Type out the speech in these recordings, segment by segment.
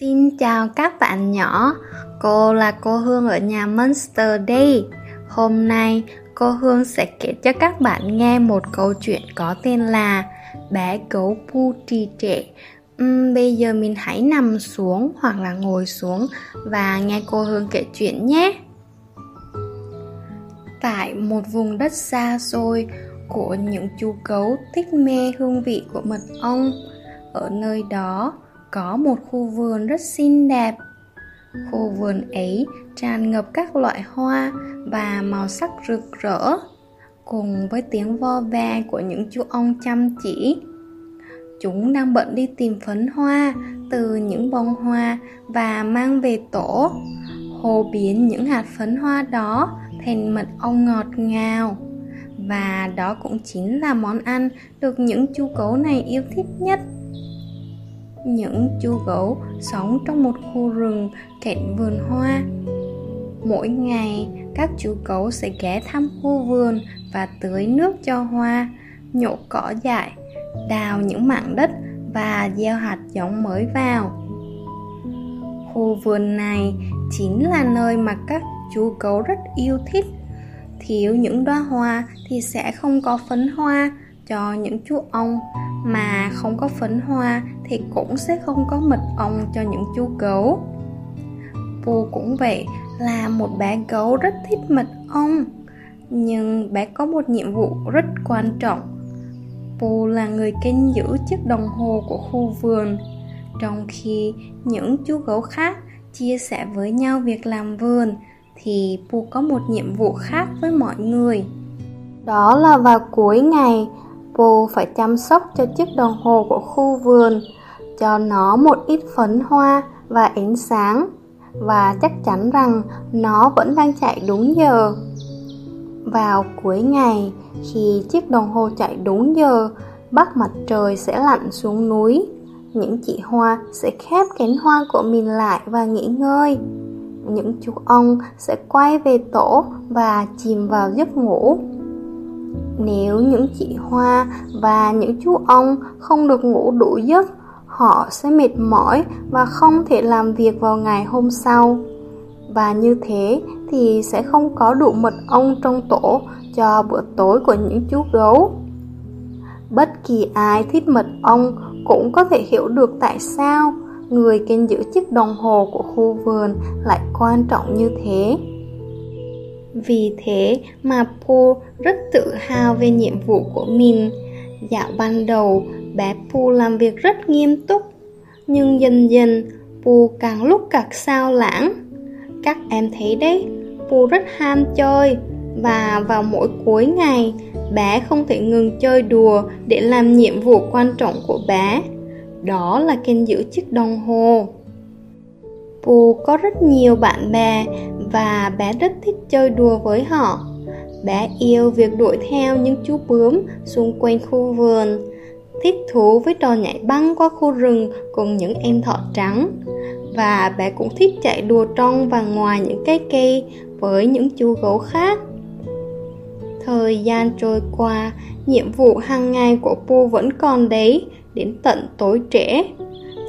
Xin chào các bạn nhỏ, cô là cô Hương ở nhà Monster đây. Hôm nay cô Hương sẽ kể cho các bạn nghe một câu chuyện có tên là Bé gấu pu trì trệ. Uhm, bây giờ mình hãy nằm xuống hoặc là ngồi xuống và nghe cô Hương kể chuyện nhé. Tại một vùng đất xa xôi của những chú gấu thích mê hương vị của mật ong, ở nơi đó có một khu vườn rất xinh đẹp. Khu vườn ấy tràn ngập các loại hoa và màu sắc rực rỡ, cùng với tiếng vo ve của những chú ong chăm chỉ. Chúng đang bận đi tìm phấn hoa từ những bông hoa và mang về tổ hồ biến những hạt phấn hoa đó thành mật ong ngọt ngào. Và đó cũng chính là món ăn được những chú cấu này yêu thích nhất những chú gấu sống trong một khu rừng cạnh vườn hoa. Mỗi ngày, các chú gấu sẽ ghé thăm khu vườn và tưới nước cho hoa, nhổ cỏ dại, đào những mảng đất và gieo hạt giống mới vào. Khu vườn này chính là nơi mà các chú gấu rất yêu thích. Thiếu những đóa hoa thì sẽ không có phấn hoa cho những chú ong mà không có phấn hoa thì cũng sẽ không có mật ong cho những chú gấu. Pù cũng vậy, là một bé gấu rất thích mật ong, nhưng bé có một nhiệm vụ rất quan trọng. Pù là người canh giữ chiếc đồng hồ của khu vườn. Trong khi những chú gấu khác chia sẻ với nhau việc làm vườn, thì Pù có một nhiệm vụ khác với mọi người. Đó là vào cuối ngày Cô phải chăm sóc cho chiếc đồng hồ của khu vườn, cho nó một ít phấn hoa và ánh sáng và chắc chắn rằng nó vẫn đang chạy đúng giờ. Vào cuối ngày, khi chiếc đồng hồ chạy đúng giờ, bắc mặt trời sẽ lặn xuống núi. Những chị hoa sẽ khép cánh hoa của mình lại và nghỉ ngơi. Những chú ong sẽ quay về tổ và chìm vào giấc ngủ. Nếu những chị Hoa và những chú ong không được ngủ đủ giấc, họ sẽ mệt mỏi và không thể làm việc vào ngày hôm sau. Và như thế thì sẽ không có đủ mật ong trong tổ cho bữa tối của những chú gấu. Bất kỳ ai thích mật ong cũng có thể hiểu được tại sao người canh giữ chiếc đồng hồ của khu vườn lại quan trọng như thế. Vì thế mà Paul rất tự hào về nhiệm vụ của mình. Dạo ban đầu, bé Paul làm việc rất nghiêm túc, nhưng dần dần Paul càng lúc càng sao lãng. Các em thấy đấy, Paul rất ham chơi và vào mỗi cuối ngày, bé không thể ngừng chơi đùa để làm nhiệm vụ quan trọng của bé. Đó là canh giữ chiếc đồng hồ. Pù có rất nhiều bạn bè và bé rất thích chơi đùa với họ. Bé yêu việc đuổi theo những chú bướm xung quanh khu vườn, thích thú với trò nhảy băng qua khu rừng cùng những em thỏ trắng. Và bé cũng thích chạy đùa trong và ngoài những cây cây với những chú gấu khác. Thời gian trôi qua, nhiệm vụ hàng ngày của pu vẫn còn đấy, đến tận tối trễ.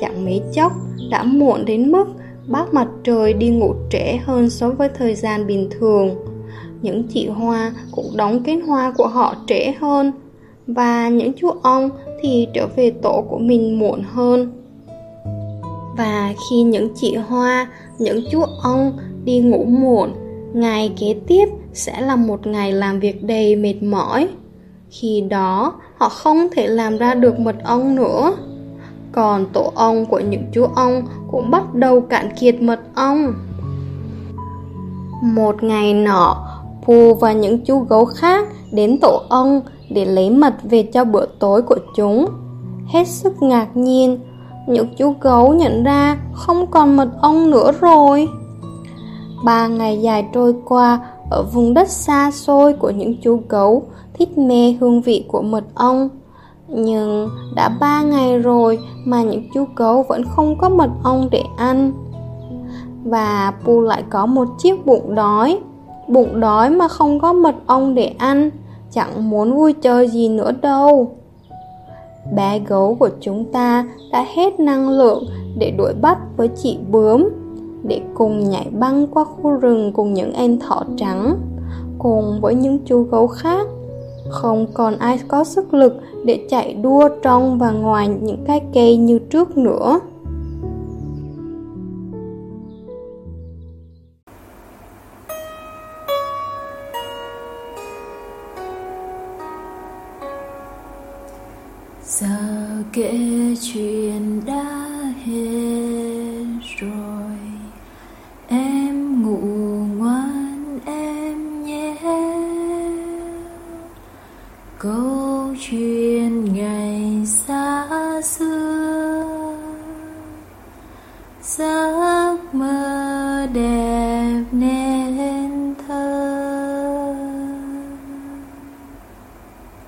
Chẳng mấy chốc, đã muộn đến mức bác mặt trời đi ngủ trễ hơn so với thời gian bình thường. Những chị hoa cũng đóng cánh hoa của họ trễ hơn và những chú ong thì trở về tổ của mình muộn hơn. Và khi những chị hoa, những chú ong đi ngủ muộn, ngày kế tiếp sẽ là một ngày làm việc đầy mệt mỏi. Khi đó, họ không thể làm ra được mật ong nữa còn tổ ong của những chú ong cũng bắt đầu cạn kiệt mật ong. Một ngày nọ, Pù và những chú gấu khác đến tổ ong để lấy mật về cho bữa tối của chúng. Hết sức ngạc nhiên, những chú gấu nhận ra không còn mật ong nữa rồi. Ba ngày dài trôi qua ở vùng đất xa xôi của những chú gấu thích mê hương vị của mật ong. Nhưng đã ba ngày rồi mà những chú gấu vẫn không có mật ong để ăn. Và Pu lại có một chiếc bụng đói. Bụng đói mà không có mật ong để ăn, chẳng muốn vui chơi gì nữa đâu. Bé gấu của chúng ta đã hết năng lượng để đuổi bắt với chị bướm để cùng nhảy băng qua khu rừng cùng những em thỏ trắng cùng với những chú gấu khác không, còn ai có sức lực để chạy đua trong và ngoài những cái cây như trước nữa. Giờ kể chuyện đã hết. Xưa. Giấc mơ đẹp